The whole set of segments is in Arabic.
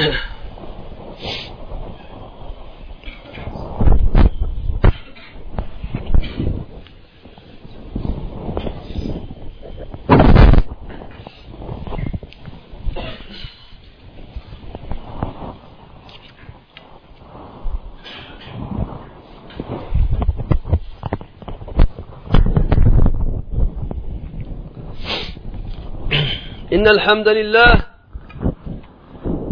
إن الحمد لله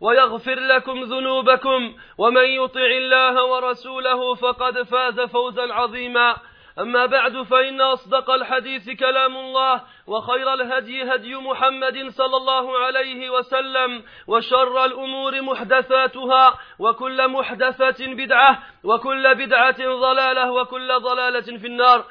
ويغفر لكم ذنوبكم ومن يطع الله ورسوله فقد فاز فوزا عظيما. أما بعد فإن أصدق الحديث كلام الله وخير الهدي هدي محمد صلى الله عليه وسلم وشر الأمور محدثاتها وكل محدثة بدعة وكل بدعة ضلالة وكل ضلالة في النار.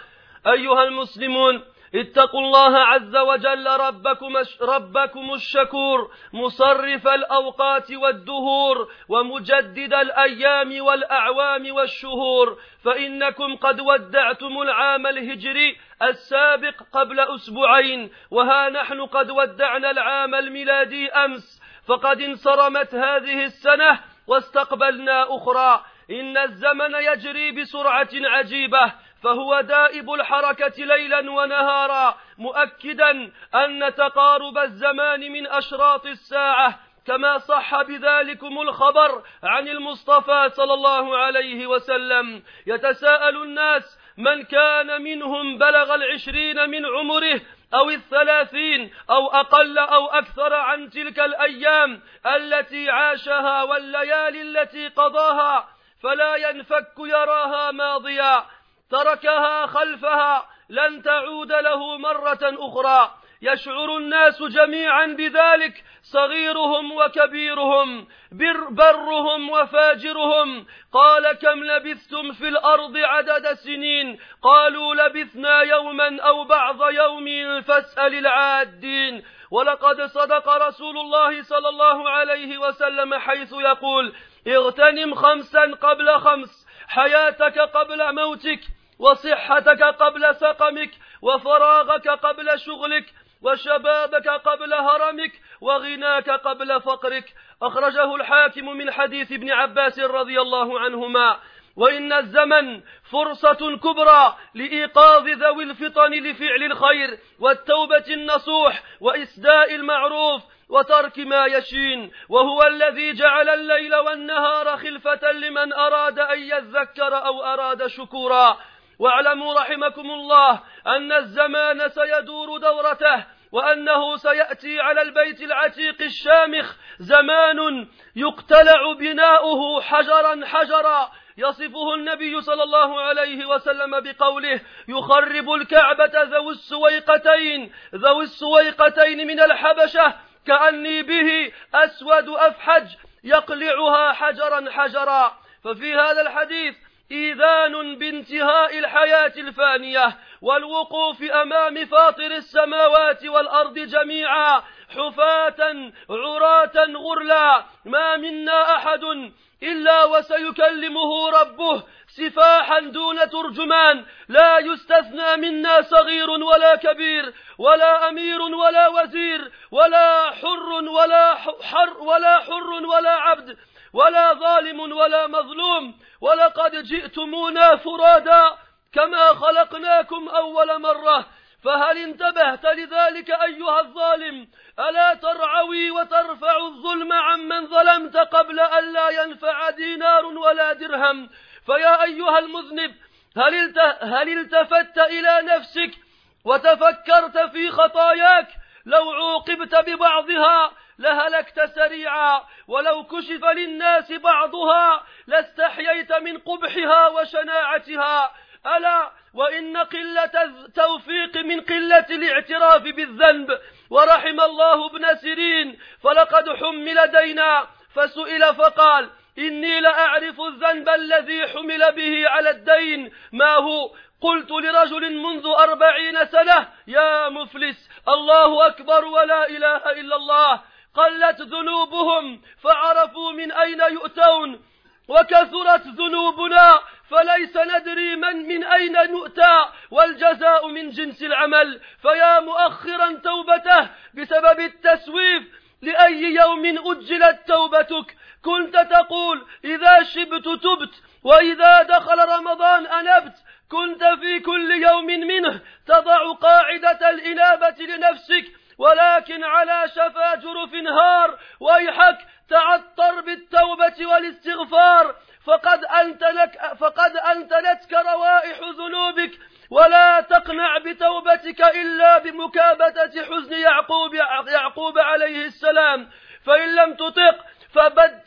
أيها المسلمون اتقوا الله عز وجل ربكم, ربكم الشكور مصرف الأوقات والدهور ومجدد الأيام والأعوام والشهور فإنكم قد ودعتم العام الهجري السابق قبل أسبوعين وها نحن قد ودعنا العام الميلادي أمس فقد انصرمت هذه السنة واستقبلنا أخرى. إن الزمن يجري بسرعة عجيبة. فهو دائب الحركة ليلا ونهارا مؤكدا أن تقارب الزمان من أشراط الساعة كما صح بذلكم الخبر عن المصطفى صلى الله عليه وسلم. يتساءل الناس من كان منهم بلغ العشرين من عمره أو الثلاثين أو أقل أو أكثر عن تلك الأيام التي عاشها والليالي التي قضاها فلا ينفك يراها ماضيا. تركها خلفها لن تعود له مرة أخرى. يشعر الناس جميعا بذلك صغيرهم وكبيرهم بر برهم وفاجرهم. قال كم لبثتم في الأرض عدد سنين؟ قالوا لبثنا يوما أو بعض يوم فاسأل العادين. ولقد صدق رسول الله صلى الله عليه وسلم حيث يقول اغتنم خمسا قبل خمس حياتك قبل موتك. وصحتك قبل سقمك وفراغك قبل شغلك وشبابك قبل هرمك وغناك قبل فقرك. أخرجه الحاكم من حديث ابن عباس رضي الله عنهما. وإن الزمن فرصة كبرى لإيقاظ ذوي الفطن لفعل الخير والتوبة النصوح وإسداء المعروف وترك ما يشين. وهو الذي جعل الليل والنهار خلفة لمن أراد أن يذكر أو أراد شكورا. واعلموا رحمكم الله أن الزمان سيدور دورته وأنه سيأتي على البيت العتيق الشامخ زمان يقتلع بناؤه حجرا حجرا. يصفه النبي صلى الله عليه وسلم بقوله يخرب الكعبة ذوي السويقتين ذوي السويقتين من الحبشة كأني به أسود أفحج يقلعها حجرا حجرا. ففي هذا الحديث إيذان بانتهاء الحياة الفانية والوقوف أمام فاطر السماوات والأرض جميعا حفاة عراة غرلا ما منا أحد إلا وسيكلمه ربه سفاحا دون ترجمان لا يستثنى منا صغير ولا كبير ولا أمير ولا وزير ولا حر ولا حر ولا حر ولا عبد ولا ظالم ولا مظلوم ولقد جئتمونا فرادا كما خلقناكم أول مرة فهل انتبهت لذلك أيها الظالم؟ ألا ترعوي وترفع الظلم عمن ظلمت قبل أن لا ينفع دينار ولا درهم؟ فيا أيها المذنب هل, هل التفت إلى نفسك وتفكرت في خطاياك؟ لو عوقبت ببعضها لهلكت سريعا ولو كشف للناس بعضها لاستحييت من قبحها وشناعتها. ألا وإن قلة التوفيق من قلة الاعتراف بالذنب ورحم الله ابن سيرين فلقد حمل دينا فسئل فقال إني لأعرف الذنب الذي حمل به على الدين. ما هو؟ قلت لرجل منذ أربعين سنة يا مفلس الله أكبر ولا إله إلا الله. قلت ذنوبهم فعرفوا من أين يؤتون. وكثرت ذنوبنا فليس ندري من من أين نؤتى. والجزاء من جنس العمل. فيا مؤخرا توبته بسبب التسويف لأي يوم أجلت توبتك. كنت تقول إذا شبت تبت وإذا دخل رمضان أنبت. كنت في كل يوم منه تضع قاعدة الإنابة لنفسك. ولكن على شفا جرف هار ويحك تعطر بالتوبة والاستغفار. فقد أنتنك فقد أنتنتك روائح ذنوبك. ولا تقنع بتوبتك إلا بمكابدة حزن يعقوب يعقوب عليه السلام. فإن لم تطق فبد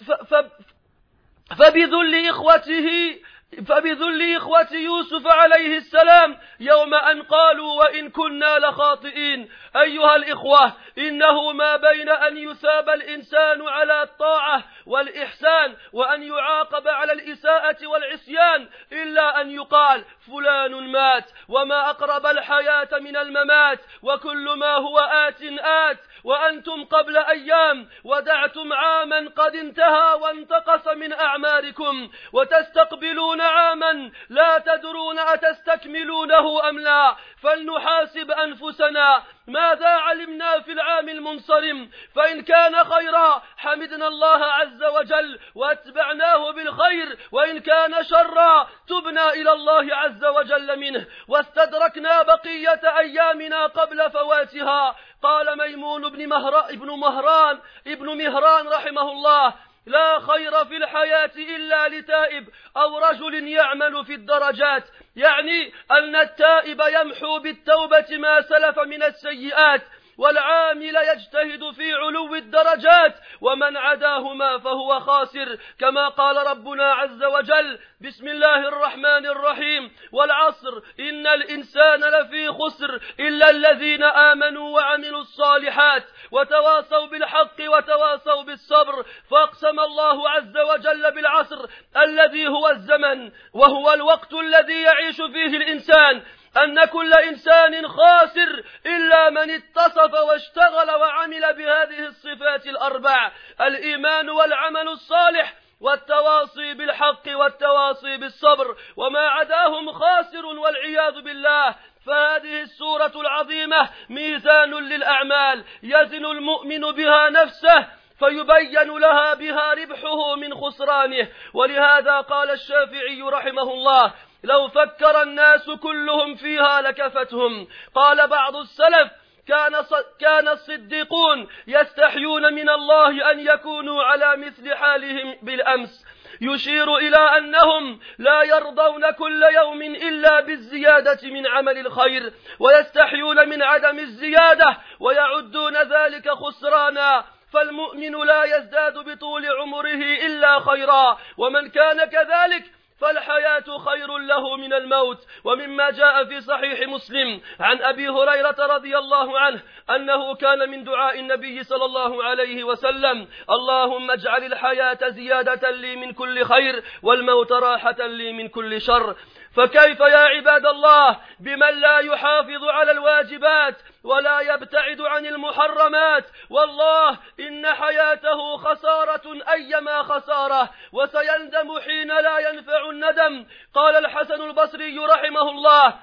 فبذل إخوته فبذل إخوة يوسف عليه السلام يوم أن قالوا وإن كنا لخاطئين. أيها الإخوة إنه ما بين أن يثاب الإنسان على الطاعة والإحسان وأن يعاقب على الإساءة والعصيان إلا أن يقال فلان مات وما أقرب الحياة من الممات وكل ما هو آت آت. وأنتم قبل أيام ودعتم عاما قد انتهى وانتقص من أعماركم وتستقبلون عاما لا تدرون أتستكملونه أم لا فلنحاسب أنفسنا ماذا علمنا في العام المنصرم؟ فإن كان خيرا حمدنا الله عز وجل واتبعناه بالخير وإن كان شرا تبنا إلى الله عز وجل منه. واستدركنا بقية أيامنا قبل فواتها. قال ميمون بن, مهر... ابن مهران ابن مهران رحمه الله لا خير في الحياة إلا لتائب أو رجل يعمل في الدرجات. يعني أن التائب يمحو بالتوبة ما سلف من السيئات والعامل يجتهد في علو الدرجات ومن عداهما فهو خاسر كما قال ربنا عز وجل بسم الله الرحمن الرحيم والعصر إن الإنسان لفي خسر إلا الذين آمنوا وعملوا الصالحات وتواصوا بالحق وتواصوا بالصبر. فأقسم الله عز وجل بالعصر الذي هو الزمن وهو الوقت الذي يعيش فيه الإنسان. أن كل إنسان خاسر إلا من اتصف واشتغل وعمل بهذه الصفات الأربع الإيمان والعمل الصالح والتواصي بالحق والتواصي بالصبر وما عداهم خاسر والعياذ بالله. فهذه السورة العظيمة ميزان للأعمال يزن المؤمن بها نفسه فيبين لها بها ربحه من خسرانه. ولهذا قال الشافعي رحمه الله لو فكر الناس كلهم فيها لكفتهم. قال بعض السلف كان كان الصديقون يستحيون من الله أن يكونوا على مثل حالهم بالأمس. يشير إلى أنهم لا يرضون كل يوم إلا بالزيادة من عمل الخير ويستحيون من عدم الزيادة ويعدون ذلك خسرانا. فالمؤمن لا يزداد بطول عمره إلا خيرا. ومن كان كذلك فالحياة خير له من الموت. ومما جاء في صحيح مسلم عن أبي هريرة رضي الله عنه أنه كان من دعاء النبي صلى الله عليه وسلم اللهم اجعل الحياة زيادة لي من كل خير والموت راحة لي من كل شر. فكيف يا عباد الله بمن لا يحافظ على الواجبات ولا يبتعد عن المحرمات؟ والله إن حياته خسارة أيما خسارة وسيندم حين لا ينفع الندم. قال الحسن البصري رحمه الله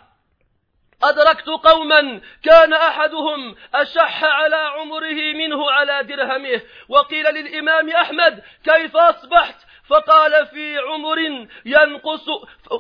أدركت قوما كان أحدهم أشح على عمره منه على درهمه. وقيل للإمام أحمد كيف أصبحت؟ فقال في عمر ينقص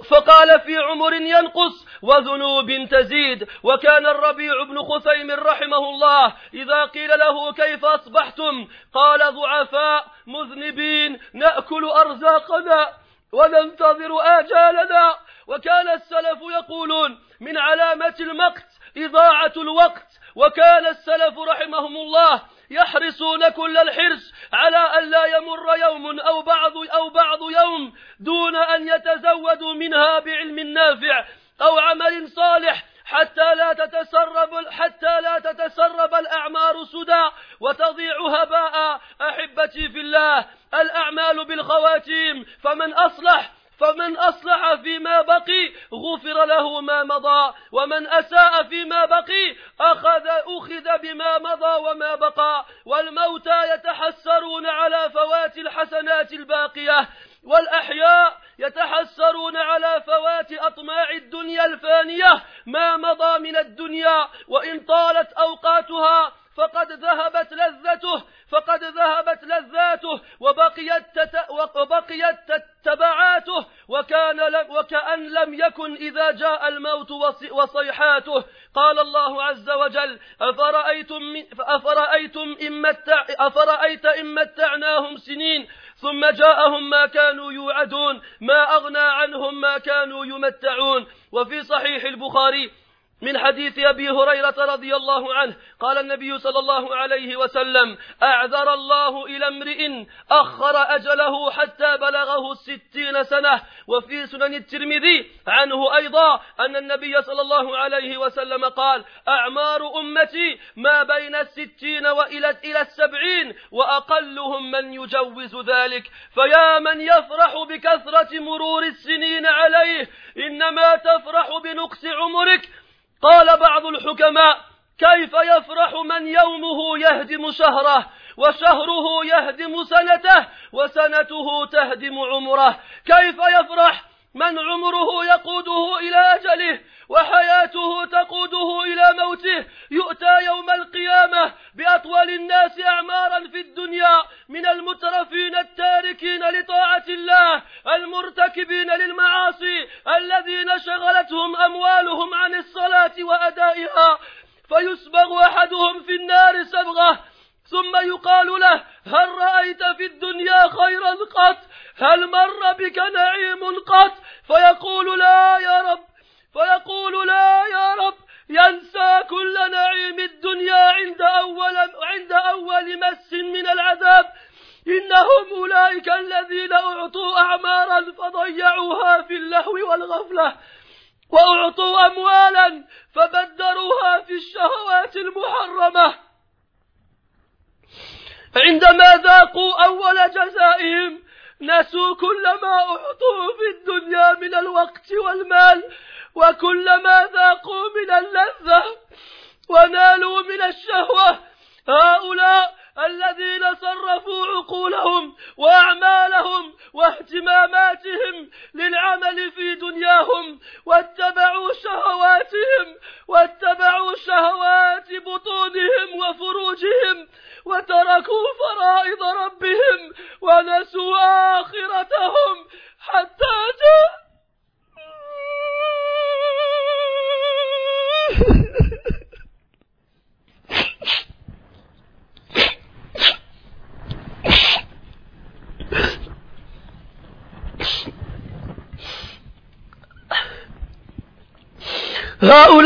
فقال في عمر ينقص وذنوب تزيد. وكان الربيع بن خثيم رحمه الله إذا قيل له كيف أصبحتم؟ قال ضعفاء مذنبين نأكل أرزاقنا وننتظر آجالنا. وكان السلف يقولون من علامة المقت إضاعة الوقت. وكان السلف رحمهم الله يحرصون كل الحرص على أن لا يمر يوم أو بعض أو بعض يوم دون أن يتزودوا منها بعلم نافع أو عمل صالح حتى لا تتسرب حتى لا تتسرب الأعمار سدى وتضيع هباء. أحبتي في الله الأعمال بالخواتيم فمن أصلح فمن أصلح فيما بقي غفر له ما مضى ومن أساء فيما بقي أخذ أخذ بما مضى وما بقى. والموتى يتحسرون على فوات الحسنات الباقية والأحياء يتحسرون على فوات أطماع الدنيا الفانية. ما مضى من الدنيا وإن طالت أوقاتها فقد ذهبت لذته فقد ذهبت لذاته وبقيت تت وبقيت تبعاته وكان وكأن لم يكن إذا جاء الموت وصيحاته. قال الله عز وجل أفرأيتم أفرأيتم إن متع أفرأيت إن متعناهم سنين ثم جاءهم ما كانوا يوعدون ما أغنى عنهم ما كانوا يمتعون. وفي صحيح البخاري من حديث أبي هريرة رضي الله عنه قال النبي صلى الله عليه وسلم أعذر الله إلى امرئ أخر أجله حتى بلغه الستين سنة. وفي سنن الترمذي عنه أيضا أن النبي صلى الله عليه وسلم قال أعمار أمتي ما بين الستين وإلى إلى السبعين وأقلهم من يجوز ذلك. فيا من يفرح بكثرة مرور السنين عليه إنما تفرح بنقص عمرك قال بعض الحكماء كيف يفرح من يومه يهدم شهره وشهره يهدم سنته وسنته تهدم عمره؟ كيف يفرح من عمره يقوده إلى أجله وحياته تقوده إلى موته يؤتى يوم القيامة بأطول الناس أعمارا في الدنيا من المترفين التاركين لطاعة الله المرتكبين للمعاصي الذين شغلتهم أموالهم عن الصلاة وأدائها فيسبغ أحدهم في النار سبغة ثم يقال له هل رأيت في الدنيا خيرا قط؟ هل مر بك نعيم قط فيقول لا يا رب فيقول لا يا رب. ينسى كل نعيم الدنيا عند أول, عند أول مس من العذاب. إنهم أولئك الذين أعطوا أعمارا فضيعوها في اللهو والغفلة وأعطوا أموالا فبدروها في الشهوات المحرمة. عندما ذاقوا أول جزائهم نسوا كل ما أعطوا في الدنيا من الوقت والمال وكل ما ذاقوا من اللذة ونالوا من الشهوة. هؤلاء الذين صرفوا عقولهم وأعمالهم واهتماماتهم للعمل في دنياهم واتبعوا شهواتهم واتبعوا شهوات بطونهم وفروجهم وتركوا فرائض ربهم ونسوا آخرتهم حتى جاء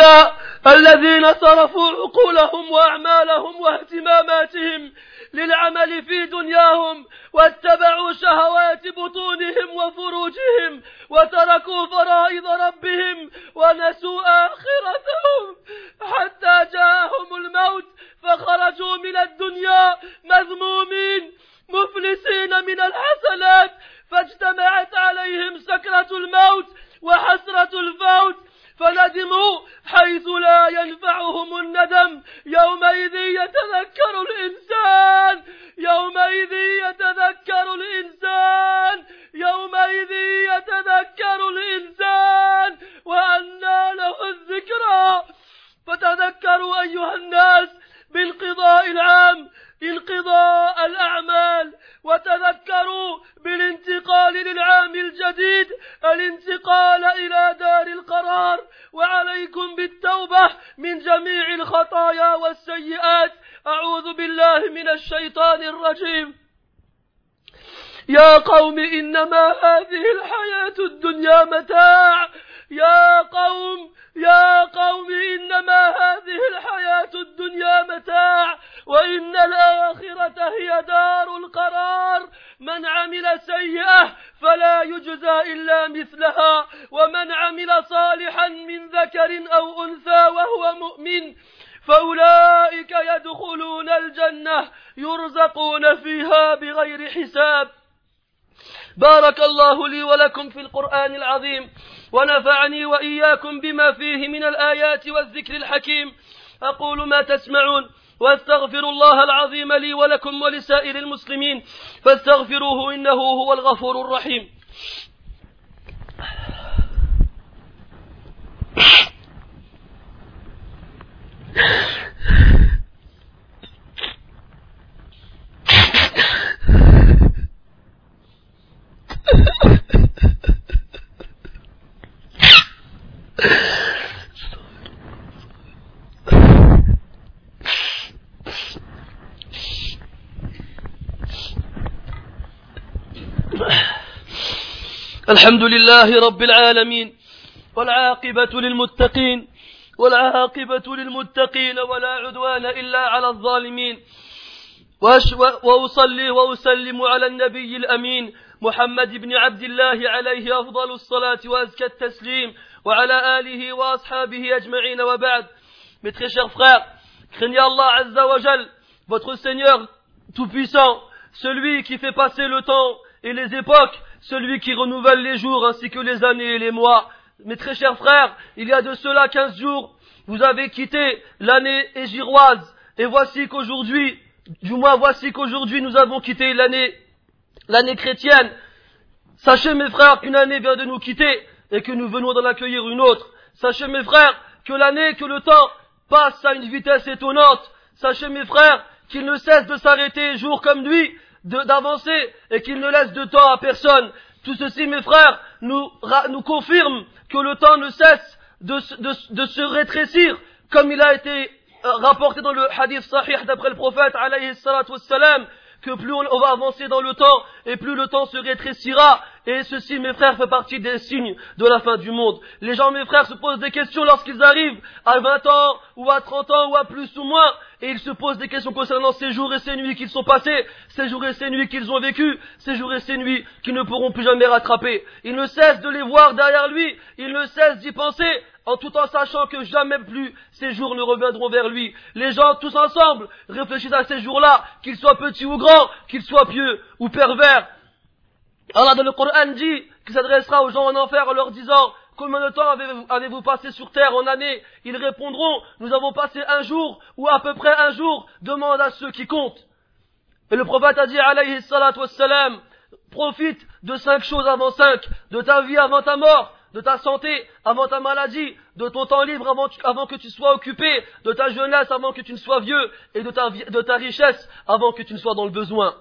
هؤلاء الذين صرفوا عقولهم وأعمالهم واهتماماتهم للعمل في دنياهم واتبعوا شهوات بطونهم وفروجهم وتركوا فرائض ربهم ونسوا آخرتهم حتى جاءهم الموت فخرجوا من الدنيا مذمومين مفلسين من الحسنات فاجتمعت عليهم سكرة الموت وحسرة الفوت فندموا حيث لا ينفعهم الندم. يومئذ يتذكر الإنسان. يومئذ يتذكر الإنسان. يومئذ يتذكر الإنسان. وأنى له الذكرى. فتذكروا أيها الناس بالقضاء العام. انقضاء الأعمال وتذكروا بالانتقال للعام الجديد الانتقال إلى دار القرار. وعليكم بالتوبة من جميع الخطايا والسيئات. أعوذ بالله من الشيطان الرجيم. يا قوم إنما هذه الحياة الدنيا متاع. يا قوم يا قوم إنما هذه الحياة الدنيا متاع وإن الآخرة هي دار القرار. من عمل سيئة فلا يجزى إلا مثلها ومن عمل صالحا من ذكر أو أنثى وهو مؤمن فأولئك يدخلون الجنة يرزقون فيها بغير حساب. بارك الله لي ولكم في القرآن العظيم ونفعني وإياكم بما فيه من الآيات والذكر الحكيم. أقول ما تسمعون واستغفر الله العظيم لي ولكم ولسائر المسلمين فاستغفروه إنه هو الغفور الرحيم. الحمد لله رب العالمين والعاقبة للمتقين والعاقبة للمتقين ولا عدوان إلا على الظالمين. وأصلي وأسلم على النبي الأمين محمد بن عبد الله عليه أفضل الصلاة وأزكى التسليم وعلى آله وأصحابه أجمعين. وبعد Mes très Allah Azza wa Jal, votre Seigneur Tout-Puissant, celui qui fait passer le temps et les époques, celui qui renouvelle les jours ainsi que les années et les mois. Mes très chers frères, il y a de cela quinze jours, vous avez quitté l'année égiroise, et voici qu'aujourd'hui, du moins voici qu'aujourd'hui nous avons quitté l'année, chrétienne. Sachez mes frères qu'une année vient de nous quitter et que nous venons d'en accueillir une autre. Sachez mes frères que l'année, que le temps passe à une vitesse étonnante. Sachez mes frères qu'il ne cesse de s'arrêter jour comme nuit, d'avancer et qu'il ne laisse de temps à personne. Tout ceci, mes frères, nous, nous confirme que le temps ne cesse de, de, de se rétrécir, comme il a été euh, rapporté dans le hadith sahih d'après le prophète, alayhi wassalam, que plus on va avancer dans le temps, et plus le temps se rétrécira. Et ceci, mes frères, fait partie des signes de la fin du monde. Les gens, mes frères, se posent des questions lorsqu'ils arrivent à 20 ans, ou à 30 ans, ou à plus ou moins, et ils se posent des questions concernant ces jours et ces nuits qu'ils sont passés, ces jours et ces nuits qu'ils ont vécus, ces jours et ces nuits qu'ils ne pourront plus jamais rattraper. Il ne cesse de les voir derrière lui, il ne cesse d'y penser, en tout en sachant que jamais plus ces jours ne reviendront vers lui. Les gens tous ensemble réfléchissent à ces jours-là, qu'ils soient petits ou grands, qu'ils soient pieux ou pervers. Allah dans le Coran dit qu'il s'adressera aux gens en enfer en leur disant Combien de temps avez-vous passé sur terre en année Ils répondront Nous avons passé un jour ou à peu près un jour. Demande à ceux qui comptent. Et le prophète a dit alayhi salatu wassalam Profite de cinq choses avant cinq, de ta vie avant ta mort, de ta santé avant ta maladie, de ton temps libre avant, que tu sois occupé, de ta jeunesse avant que tu ne sois vieux, et de ta, de ta richesse avant que tu ne sois dans le besoin.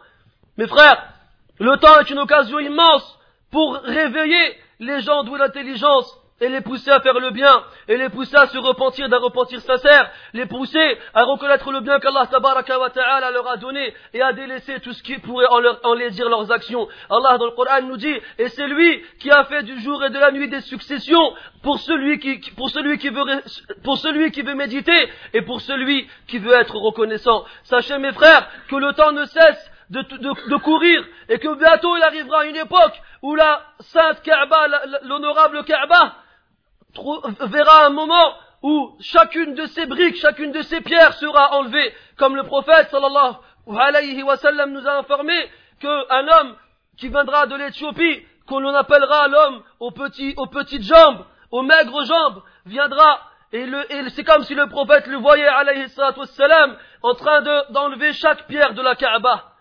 Mes frères, le temps est une occasion immense pour réveiller les gens doués d'intelligence et les pousser à faire le bien, et les pousser à se repentir d'un repentir sincère, les pousser à reconnaître le bien qu'Allah wa ta'ala leur a donné, et à délaisser tout ce qui pourrait en, leur, dire leurs actions. Allah dans le Coran nous dit, et c'est lui qui a fait du jour et de la nuit des successions pour celui qui, pour celui qui veut, pour celui qui veut méditer, et pour celui qui veut être reconnaissant. Sachez mes frères, que le temps ne cesse de, courir et que bientôt il arrivera une époque où la sainte Kaaba, l'honorable Kaaba, verra un moment où chacune de ses briques, chacune de ses pierres sera enlevée, comme le prophète sallallahu alayhi wa sallam nous a informé qu'un homme qui viendra de l'Éthiopie, qu'on appellera l'homme aux, aux petites jambes, aux maigres jambes, viendra et, c'est comme si le prophète le voyait alayhi sallam en train d'enlever chaque pierre de la Kaaba.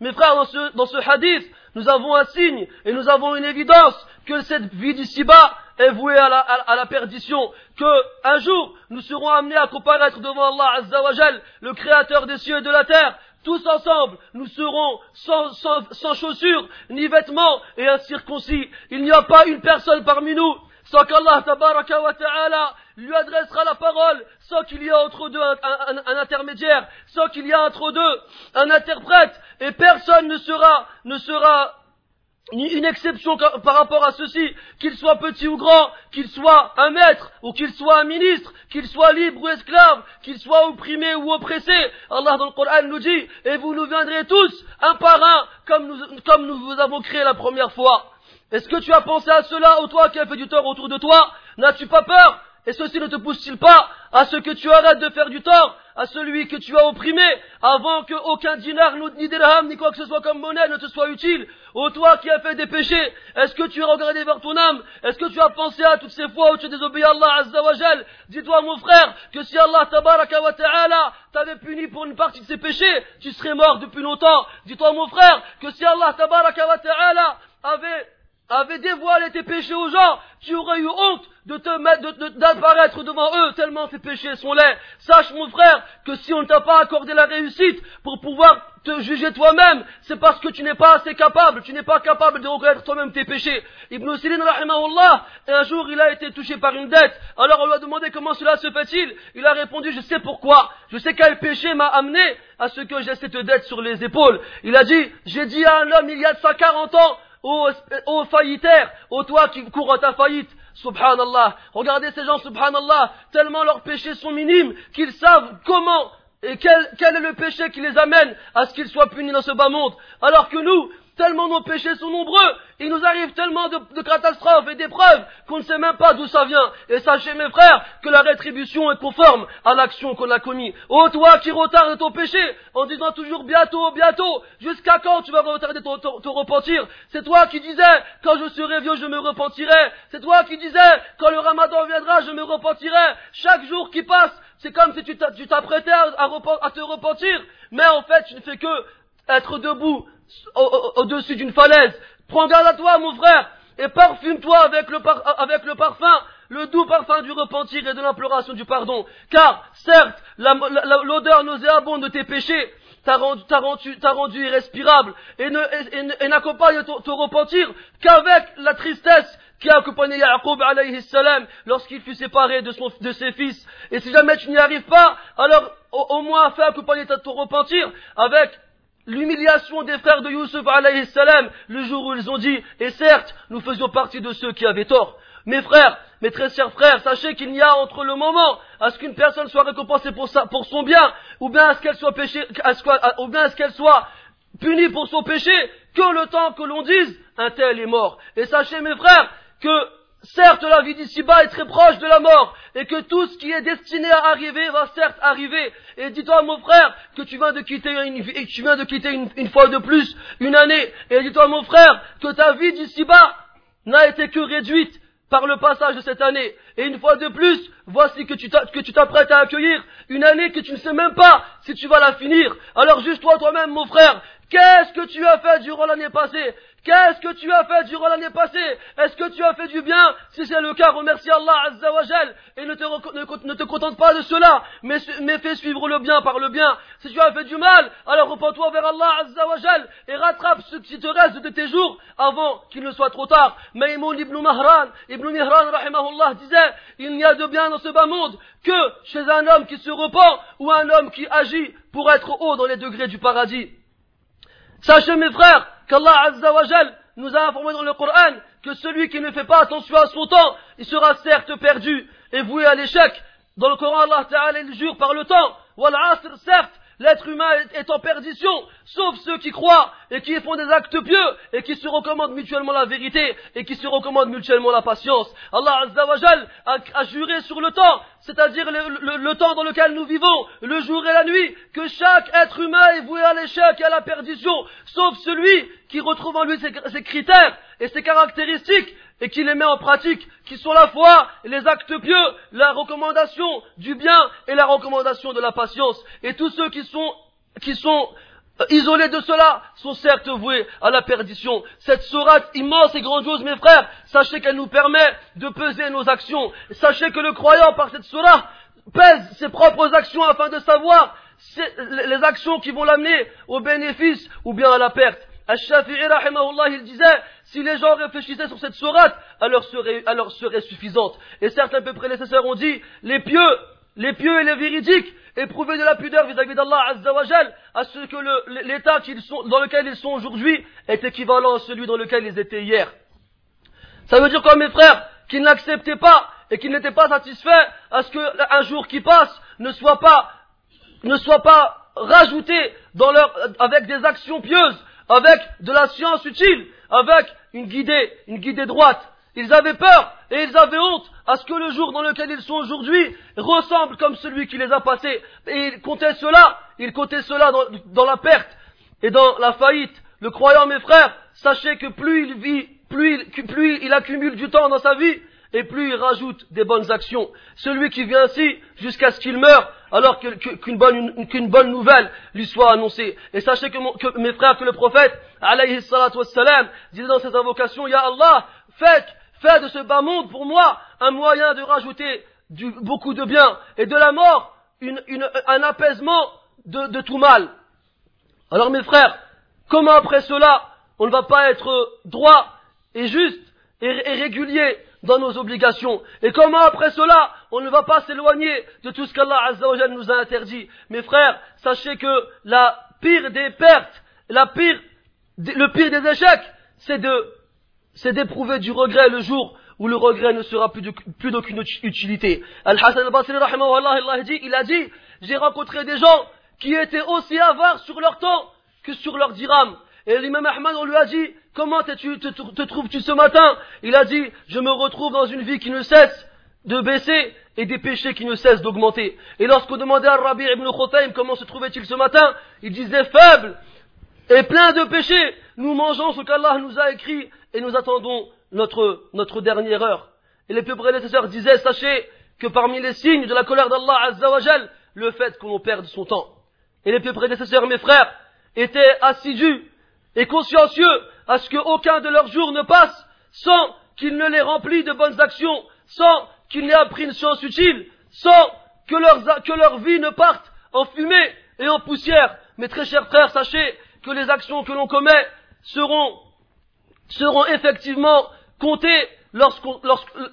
Mes frères, dans ce, hadith, nous avons un signe et nous avons une évidence que cette vie d'ici-bas est vouée à la, à, la perdition, que un jour nous serons amenés à comparaître devant Allah Azzawajal, le créateur des cieux et de la terre, tous ensemble, nous serons sans, sans, sans chaussures, ni vêtements et incirconcis. Il n'y a pas une personne parmi nous sans qu'Allah tabaraka wa ta'ala lui adressera la parole, sans qu'il y ait entre deux un, intermédiaire, sans qu'il y ait entre deux un interprète, et personne ne sera, ne sera une exception par rapport à ceci, qu'il soit petit ou grand, qu'il soit un maître ou qu'il soit un ministre, qu'il soit libre ou esclave, qu'il soit opprimé ou oppressé. Allah dans le Coran nous dit, et vous nous viendrez tous un par un, comme nous, comme nous vous avons créé la première fois. Est-ce que tu as pensé à cela, ou toi qui as fait du tort autour de toi? N'as-tu pas peur? Et ceci ne te pousse-t-il pas à ce que tu arrêtes de faire du tort à celui que tu as opprimé, avant que aucun dinar, ni dirham, ni quoi que ce soit comme monnaie ne te soit utile? Ô toi qui as fait des péchés, est-ce que tu as regardé vers ton âme? Est-ce que tu as pensé à toutes ces fois où tu as désobéi à Allah Azza wa Dis-toi mon frère, que si Allah tabaraka wa ta'ala t'avait puni pour une partie de ses péchés, tu serais mort depuis longtemps. Dis-toi mon frère, que si Allah tabaraka wa ta'ala avait avait dévoilé tes péchés aux gens, tu aurais eu honte de te mettre, d'apparaître devant eux tellement tes péchés sont laids. Sache mon frère que si on ne t'a pas accordé la réussite pour pouvoir te juger toi-même, c'est parce que tu n'es pas assez capable, tu n'es pas capable de reconnaître toi-même tes péchés. Ibn Sirin rahimahullah, un jour il a été touché par une dette, alors on lui a demandé comment cela se fait-il, il a répondu je sais pourquoi, je sais quel péché m'a amené à ce que j'ai cette dette sur les épaules. Il a dit, j'ai dit à un homme il y a de ça 40 ans, ô, ô faillitaire, ô toi qui cours à ta faillite, subhanallah, regardez ces gens, subhanallah, tellement leurs péchés sont minimes qu'ils savent comment et quel, quel est le péché qui les amène à ce qu'ils soient punis dans ce bas monde. Alors que nous, tellement nos péchés sont nombreux, il nous arrive tellement de, catastrophes et d'épreuves qu'on ne sait même pas d'où ça vient. Et sachez mes frères que la rétribution est conforme à l'action qu'on a commise. Oh toi qui retardes ton péché en disant toujours bientôt, bientôt, jusqu'à quand tu vas retarder ton, repentir? C'est toi qui disais quand je serai vieux je me repentirai. C'est toi qui disais quand le ramadan viendra je me repentirai. Chaque jour qui passe c'est comme si tu t'apprêtais à, à, te repentir, mais en fait tu ne fais que être debout au-dessus d'une falaise. Prends garde à toi, mon frère, et parfume-toi avec le, avec le parfum, le doux parfum du repentir et de l'imploration du pardon. Car, certes, l'odeur nauséabonde de tes péchés t'a rendu, rendu, rendu, irrespirable et n'accompagne ton, repentir qu'avec la tristesse qui a accompagné Yaqub alayhi salam lorsqu'il fut séparé de, son, de ses fils. Et si jamais tu n'y arrives pas, alors au, moins fais accompagner ton repentir avec l'humiliation des frères de Youssef alayhi salam le jour où ils ont dit, et certes, nous faisions partie de ceux qui avaient tort. Mes frères, mes très chers frères, sachez qu'il n'y a entre le moment à ce qu'une personne soit récompensée pour, pour son bien, ou bien à ce qu'elle soit péché, ou bien à ce qu'elle soit punie pour son péché, que le temps que l'on dise, un tel est mort. Et sachez, mes frères, que certes la vie d'ici-bas est très proche de la mort et que tout ce qui est destiné à arriver va certes arriver. Et dis-toi mon frère que tu viens de quitter une, et tu viens de quitter une, fois de plus une année. Et dis-toi mon frère que ta vie d'ici-bas n'a été que réduite par le passage de cette année. Et une fois de plus, voici que tu t'apprêtes à accueillir une année que tu ne sais même pas si tu vas la finir. Alors juste toi toi-même mon frère, Qu'est-ce que tu as fait durant l'année passée? Qu'est-ce que tu as fait durant l'année passée? Est-ce que tu as fait du bien? Si c'est le cas, remercie Allah Azza et ne te, contente pas de cela, mais, fais suivre le bien par le bien. Si tu as fait du mal, alors repens-toi vers Allah Azza et rattrape ce qui te reste de tes jours avant qu'il ne soit trop tard. Maïmoun ibn Mahran, ibn Mihran rahimahullah disait, il n'y a de bien dans ce bas monde que chez un homme qui se repent ou un homme qui agit pour être haut dans les degrés du paradis. Sachez mes frères qu'Allah Azzawajal nous a informé dans le Coran que celui qui ne fait pas attention à son temps, il sera certes perdu et voué à l'échec. Dans le Coran, Allah Ta'ala il jure par le temps. Wal asr, certes, L'être humain est en perdition, sauf ceux qui croient et qui font des actes pieux et qui se recommandent mutuellement la vérité et qui se recommandent mutuellement la patience. Allah Azza a, a juré sur le temps, c'est-à-dire le, temps dans lequel nous vivons, le jour et la nuit, que chaque être humain est voué à l'échec et à la perdition, sauf celui qui retrouve en lui ses critères et ses caractéristiques et qui les met en pratique, qui sont la foi, les actes pieux, la recommandation du bien et la recommandation de la patience. Et tous ceux qui sont, qui sont euh, isolés de cela sont certes voués à la perdition. Cette sourate immense et grandiose, mes frères, sachez qu'elle nous permet de peser nos actions. Sachez que le croyant, par cette sourate, pèse ses propres actions afin de savoir les actions qui vont l'amener au bénéfice ou bien à la perte. Al-Shafi'i, il disait, si les gens réfléchissaient sur cette sourate, alors serait, alors serait suffisante. Et certains peu prédécesseurs ont dit, les pieux, les pieux et les véridiques, éprouver de la pudeur vis-à-vis d'Allah Azzawajal, à ce que l'état dans lequel ils sont aujourd'hui est équivalent à celui dans lequel ils étaient hier. Ça veut dire quoi mes frères Qu'ils n'acceptaient pas et qu'ils n'étaient pas satisfaits à ce qu'un jour qui passe ne soit pas, ne soit pas rajouté dans leur, avec des actions pieuses, avec de la science utile, avec une guidée, une guidée droite. Ils avaient peur et ils avaient honte à ce que le jour dans lequel ils sont aujourd'hui ressemble comme celui qui les a passés. Et ils comptaient cela, ils comptaient cela dans, la perte et dans la faillite. Le croyant, mes frères, sachez que plus il vit, plus il accumule du temps dans sa vie, et plus il rajoute des bonnes actions. Celui qui vient ainsi jusqu'à ce qu'il meure, alors qu'une bonne, nouvelle lui soit annoncée. Et sachez que, mes frères, que le prophète, alayhi salatu wassalam, disait dans ses invocations, Ya Allah, faites, faites de ce bas monde pour moi un moyen de rajouter beaucoup de bien et de la mort un apaisement de, tout mal. Alors mes frères, comment après cela on ne va pas être droit et juste et régulier dans nos obligations. Et comment après cela, on ne va pas s'éloigner de tout ce qu'Allah Azzawajal nous a interdit. Mes frères, sachez que la pire des pertes, la pire, le pire des échecs, c'est de, c'est d'éprouver du regret le jour où le regret ne sera plus, d'aucune utilité. Al-Hassan al-Basri, il a dit, j'ai rencontré des gens qui étaient aussi avares sur leur temps que sur leur dirham. Et l'imam Ahmad, on lui a dit, comment te, trouves-tu ce matin? Il a dit, je me retrouve dans une vie qui ne cesse de baisser et des péchés qui ne cessent d'augmenter. Et lorsqu'on demandait à Rabbi ibn Khothaim comment se trouvait-il ce matin, il disait faible et plein de péchés. Nous mangeons ce qu'Allah nous a écrit et nous attendons notre, dernière heure. Et les plus prédécesseurs disaient, sachez que parmi les signes de la colère d'Allah le fait que l'on perde son temps. Et les plus prédécesseurs, mes frères, étaient assidus et consciencieux à ce qu'aucun de leurs jours ne passe sans qu'ils ne les remplissent de bonnes actions, sans qu'ils n'aient appris une science utile, sans que, leur vie ne parte en fumée et en poussière. Mes très chers frères, sachez que les actions que l'on commet seront, seront effectivement comptées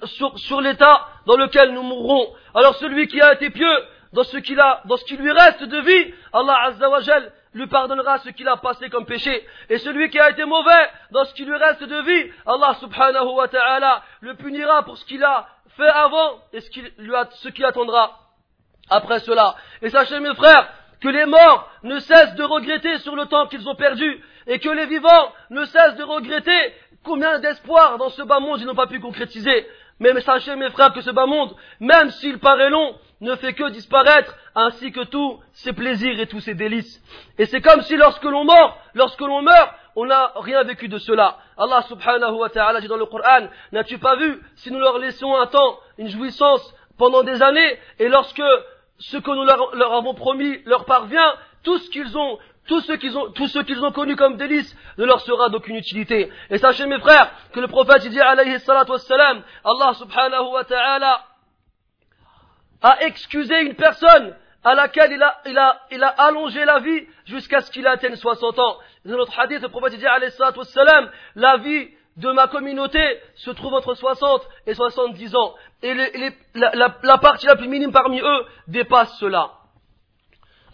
sur, sur l'état dans lequel nous mourrons. Alors celui qui a été pieux dans ce qu'il a, dans ce qui lui reste de vie, Allah Azzawajal lui pardonnera ce qu'il a passé comme péché. Et celui qui a été mauvais dans ce qui lui reste de vie, Allah subhanahu wa ta'ala le punira pour ce qu'il a fait avant et ce qui attendra après cela. Et sachez mes frères, que les morts ne cessent de regretter sur le temps qu'ils ont perdu, et que les vivants ne cessent de regretter combien d'espoir dans ce bas monde ils n'ont pas pu concrétiser. Mais sachez mes frères que ce bas monde, même s'il paraît long, ne fait que disparaître, ainsi que tous ses plaisirs et tous ses délices. Et c'est comme si lorsque l'on meurt, lorsque l'on meurt, on n'a rien vécu de cela. Allah subhanahu wa ta'ala dit dans le Coran, n'as-tu pas vu, si nous leur laissons un temps, une jouissance pendant des années, et lorsque ce que nous leur, avons promis leur parvient, tout ce qu'ils ont, tout ce qu'ils ont, tout ce qu'ils ont connu comme délices ne leur sera d'aucune utilité. Et sachez mes frères, que le prophète dit alayhi salatu Allah subhanahu wa ta'ala a excusé une personne à laquelle il a, il a, il a allongé la vie jusqu'à ce qu'il atteigne 60 ans. Dans notre hadith, le prophète dit, la vie de ma communauté se trouve entre 60 et 70 ans. Et la, la, partie la plus minime parmi eux dépasse cela.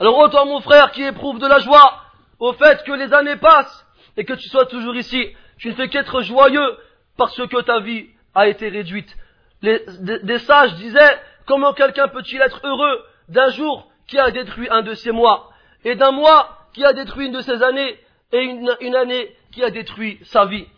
Alors autant mon frère qui éprouve de la joie au fait que les années passent et que tu sois toujours ici, tu ne fais qu'être joyeux parce que ta vie a été réduite. Les, des sages disaient, Comment quelqu'un peut-il être heureux d'un jour qui a détruit un de ses mois, et d'un mois qui a détruit une de ses années, et une, année qui a détruit sa vie?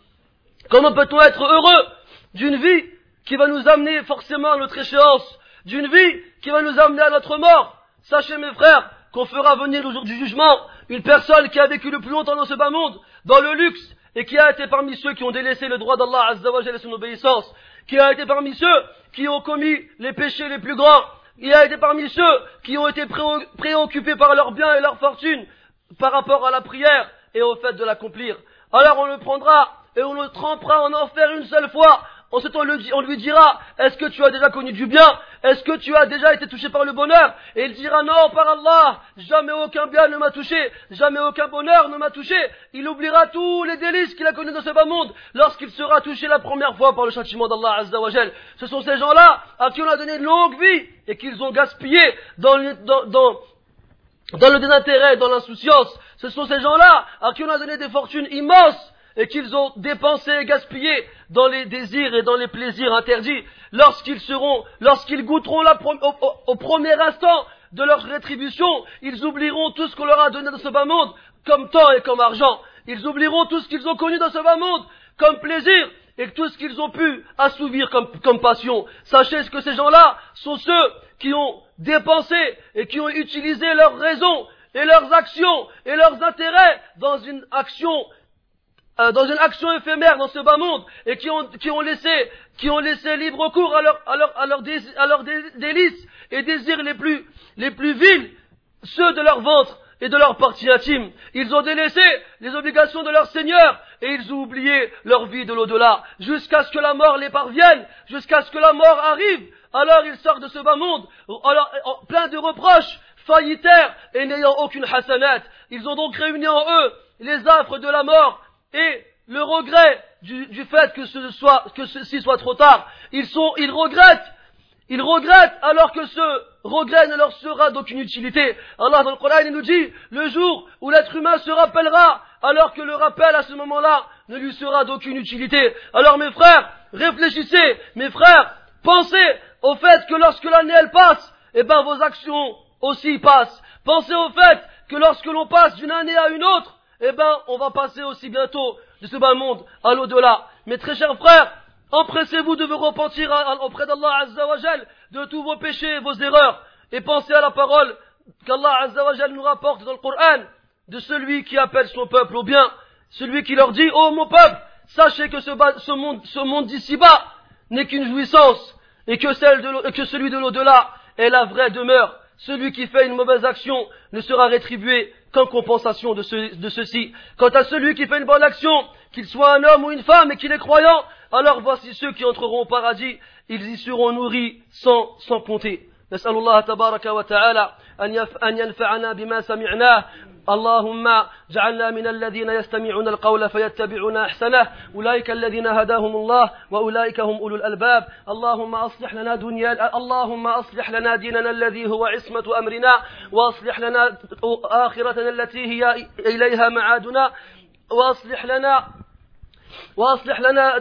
Comment peut-on être heureux d'une vie qui va nous amener forcément à notre échéance, d'une vie qui va nous amener à notre mort? Sachez mes frères qu'on fera venir le jour du jugement une personne qui a vécu le plus longtemps dans ce bas monde, dans le luxe, et qui a été parmi ceux qui ont délaissé le droit d'Allah Azzawajal et son obéissance, qui a été parmi ceux qui ont commis les péchés les plus grands. Il a été parmi ceux qui ont été préoccupés par leurs biens et leurs fortunes par rapport à la prière et au fait de l'accomplir. Alors on le prendra et on le trempera en enfer une seule fois On, on lui dira, est-ce que tu as déjà connu du bien? Est-ce que tu as déjà été touché par le bonheur? Et il dira, non, par Allah, jamais aucun bien ne m'a touché, jamais aucun bonheur ne m'a touché. Il oubliera tous les délices qu'il a connus dans ce bas monde lorsqu'il sera touché la première fois par le châtiment d'Allah Azza wa Ce sont ces gens-là à qui on a donné une longue vie et qu'ils ont gaspillé dans le désintérêt, dans l'insouciance. Ce sont ces gens-là à qui on a donné des fortunes immenses et qu'ils ont dépensé et gaspillé dans les désirs et dans les plaisirs interdits, lorsqu'ils seront, lorsqu'ils goûteront au, premier instant de leur rétribution, ils oublieront tout ce qu'on leur a donné dans ce bas monde, comme temps et comme argent. Ils oublieront tout ce qu'ils ont connu dans ce bas monde, comme plaisir, et tout ce qu'ils ont pu assouvir comme, comme passion. Sachez que ces gens-là sont ceux qui ont dépensé et qui ont utilisé leurs raisons et leurs actions et leurs intérêts dans une action euh, dans une action éphémère dans ce bas monde et qui ont, qui ont laissé qui ont laissé libre cours à leurs leur, à leur leur délices et désirs les plus les plus vils ceux de leur ventre et de leur partie intime. Ils ont délaissé les obligations de leur Seigneur et ils ont oublié leur vie de l'au-delà jusqu'à ce que la mort les parvienne, jusqu'à ce que la mort arrive. Alors ils sortent de ce bas monde, alors, plein de reproches, faillitaires et n'ayant aucune hasanat. Ils ont donc réuni en eux les affres de la mort et le regret du, fait que, ce soit, que ceci soit trop tard. Ils, sont, ils regrettent, ils regrettent alors que ce regret ne leur sera d'aucune utilité. Allah dans le Coran nous dit le jour où l'être humain se rappellera alors que le rappel à ce moment-là ne lui sera d'aucune utilité. Alors mes frères, réfléchissez, mes frères, pensez au fait que lorsque l'année elle passe, eh ben vos actions aussi passent. Pensez au fait que lorsque l'on passe d'une année à une autre, eh ben, on va passer aussi bientôt de ce bas monde à l'au-delà. Mes très chers frères, empressez-vous de vous repentir auprès d'Allah Azzawajal de tous vos péchés et vos erreurs, et pensez à la parole qu'Allah Azzawajal nous rapporte dans le Coran de celui qui appelle son peuple au bien, celui qui leur dit, oh mon peuple, sachez que ce, monde, d'ici-bas n'est qu'une jouissance, et que, celle de, que celui de l'au-delà est la vraie demeure. Celui qui fait une mauvaise action ne sera rétribué qu'en compensation de, ceci. Quant à celui qui fait une bonne action, qu'il soit un homme ou une femme et qu'il est croyant, alors voici ceux qui entreront au paradis, ils y seront nourris sans, sans compter. نسأل الله تبارك وتعالى أن ينفعنا بما سمعناه اللهم جعلنا من الذين يستمعون القول فيتبعون أحسنه أولئك الذين هداهم الله وأولئك هم أولو الألباب. اللهم أصلح لنا دنيا اللهم أصلح لنا ديننا الذي هو عصمة أمرنا وأصلح لنا آخرتنا التي هي إليها معادنا وأصلح لنا واصلح لنا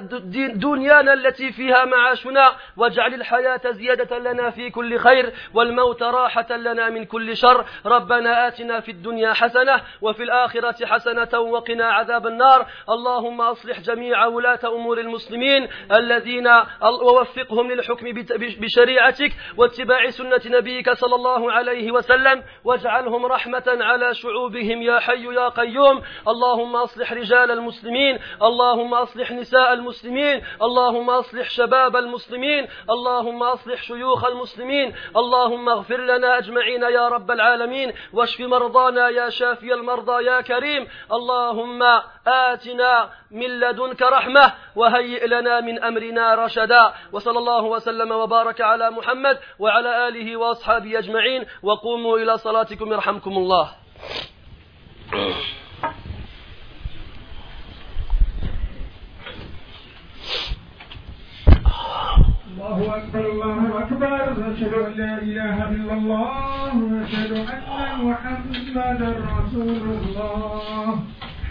دنيانا التي فيها معاشنا واجعل الحياة زيادة لنا في كل خير والموت راحة لنا من كل شر. ربنا آتنا في الدنيا حسنة وفي الآخرة حسنة وقنا عذاب النار. اللهم أصلح جميع ولاة أمور المسلمين الذين ووفقهم للحكم بشريعتك واتباع سنة نبيك صلى الله عليه وسلم. واجعلهم رحمة على شعوبهم يا حي يا قيوم. اللهم أصلح رجال المسلمين. اللهم أصلح نساء المسلمين اللهم أصلح شباب المسلمين اللهم أصلح شيوخ المسلمين اللهم اغفر لنا أجمعين يا رب العالمين واشف مرضانا يا شافي المرضى يا كريم اللهم آتنا من لدنك رحمة وهيئ لنا من أمرنا رشدا وصلى الله وسلم وبارك على محمد وعلى آله وأصحابه أجمعين وقوموا إلى صلاتكم يرحمكم الله. الله أكبر الله أكبر. أشهد أن لا إله إلا الله وأشهد أن محمدا رسول الله.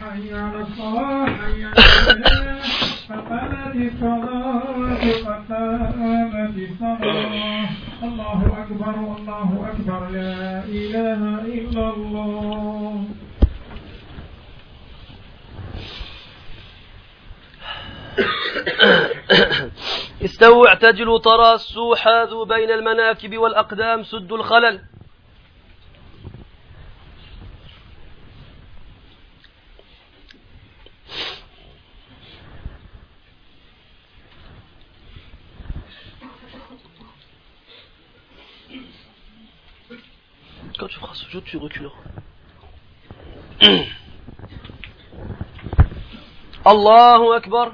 حي على الصلاة حي على الفلاح. فقامت الصلاة قد قامت الصلاة. الله أكبر الله أكبر. لا إله إلا الله. استووا اعتدلوا تراصوا حاذوا بين المناكب والأقدام سدوا الخلل Quand tu feras ce jeu, tu reculeras. Allahu Akbar.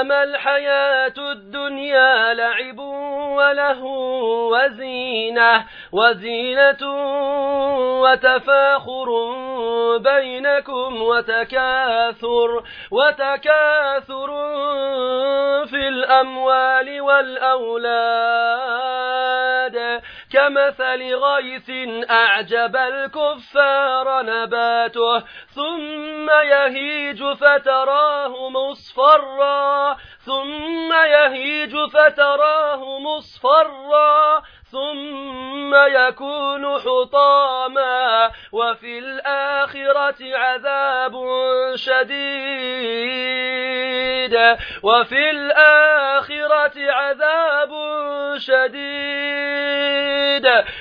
أنما الحياة الدنيا لعب وله وزينة وزينة وتفاخر بينكم وتكاثر وتكاثر في الأموال والأولاد. كمثل غيث أعجب الكفار نباته ثم يهيج فتراه مصفرا ثم يهيج فتراه مصفرا ثم يكون حطاما وفي الآخرة عذاب شديد وفي الآخرة عذاب شديد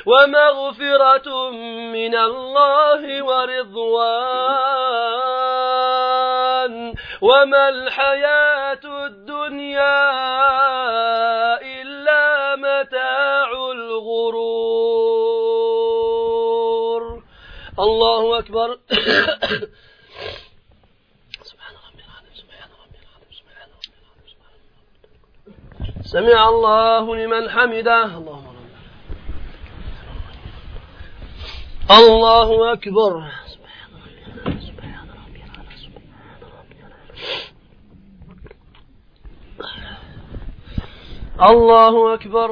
ومغفرة من الله ورضوان وما الحياة الدنيا الله أكبر. سبحان ربي سبحان ربي سبحان ربي سمع الله لمن حمده. اللهم الله أكبر. سبحان ربي سبحان ربي الله أكبر.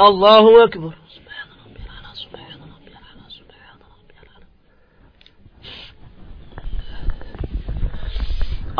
الله أكبر سبحان ربي العلى سبحان ربي العلى سبحان ربي العلى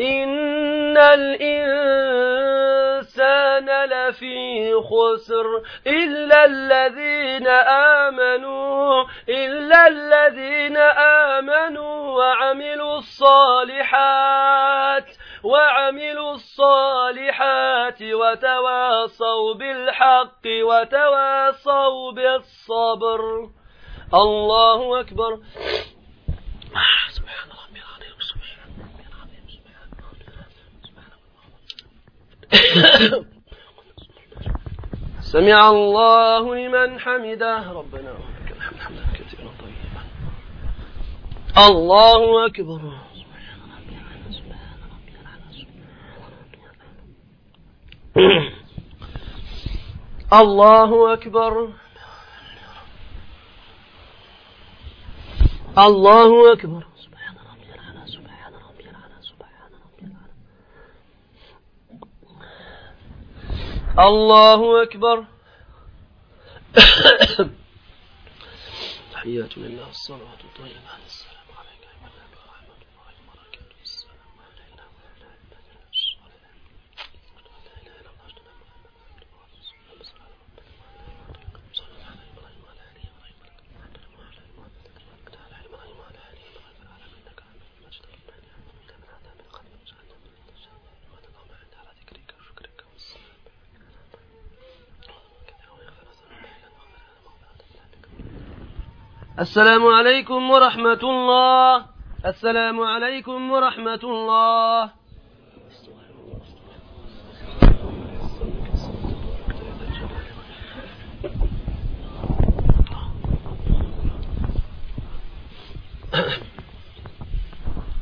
إن الإنسان لفي خسر إلا الذين آمنوا إلا الذين آمنوا وعملوا الصالحات وعملوا الصالحات وتواصوا بالحق وتواصوا بالصبر. الله أكبر سبحان ربي العظيم سبحان ربي العظيم سبحان سمع الله لمن حمده. ربنا ولك الحمد. حمدا كثيرا طيبا. الله أكبر. الله أكبر. الله أكبر سبحان ربي العلى سبحان ربي العلى سبحان ربي العلى الله أكبر. تحيات لله الصلاة الطيبة السلام عليكم ورحمة الله السلام عليكم ورحمة الله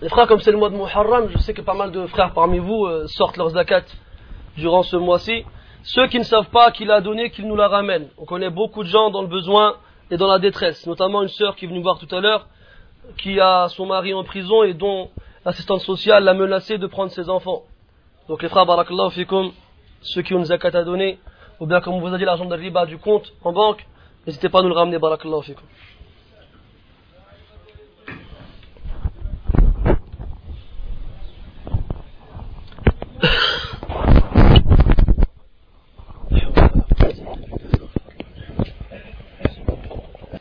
Les frères, comme c'est le mois de Muharram, je sais que pas mal de frères parmi vous euh, sortent leurs zakat durant ce mois-ci. Ceux qui ne savent pas qu'il a donné, qu'il nous la ramène. On connaît beaucoup de gens dans le besoin et dans la détresse, notamment une sœur qui est venue voir tout à l'heure, qui a son mari en prison et dont l'assistante sociale l'a menacé de prendre ses enfants. Donc les frères, barakallahu fikum, ceux qui ont une zakat à donner, ou bien comme on vous a dit l'argent de riba du compte en banque, n'hésitez pas à nous le ramener, barakallahu fikum.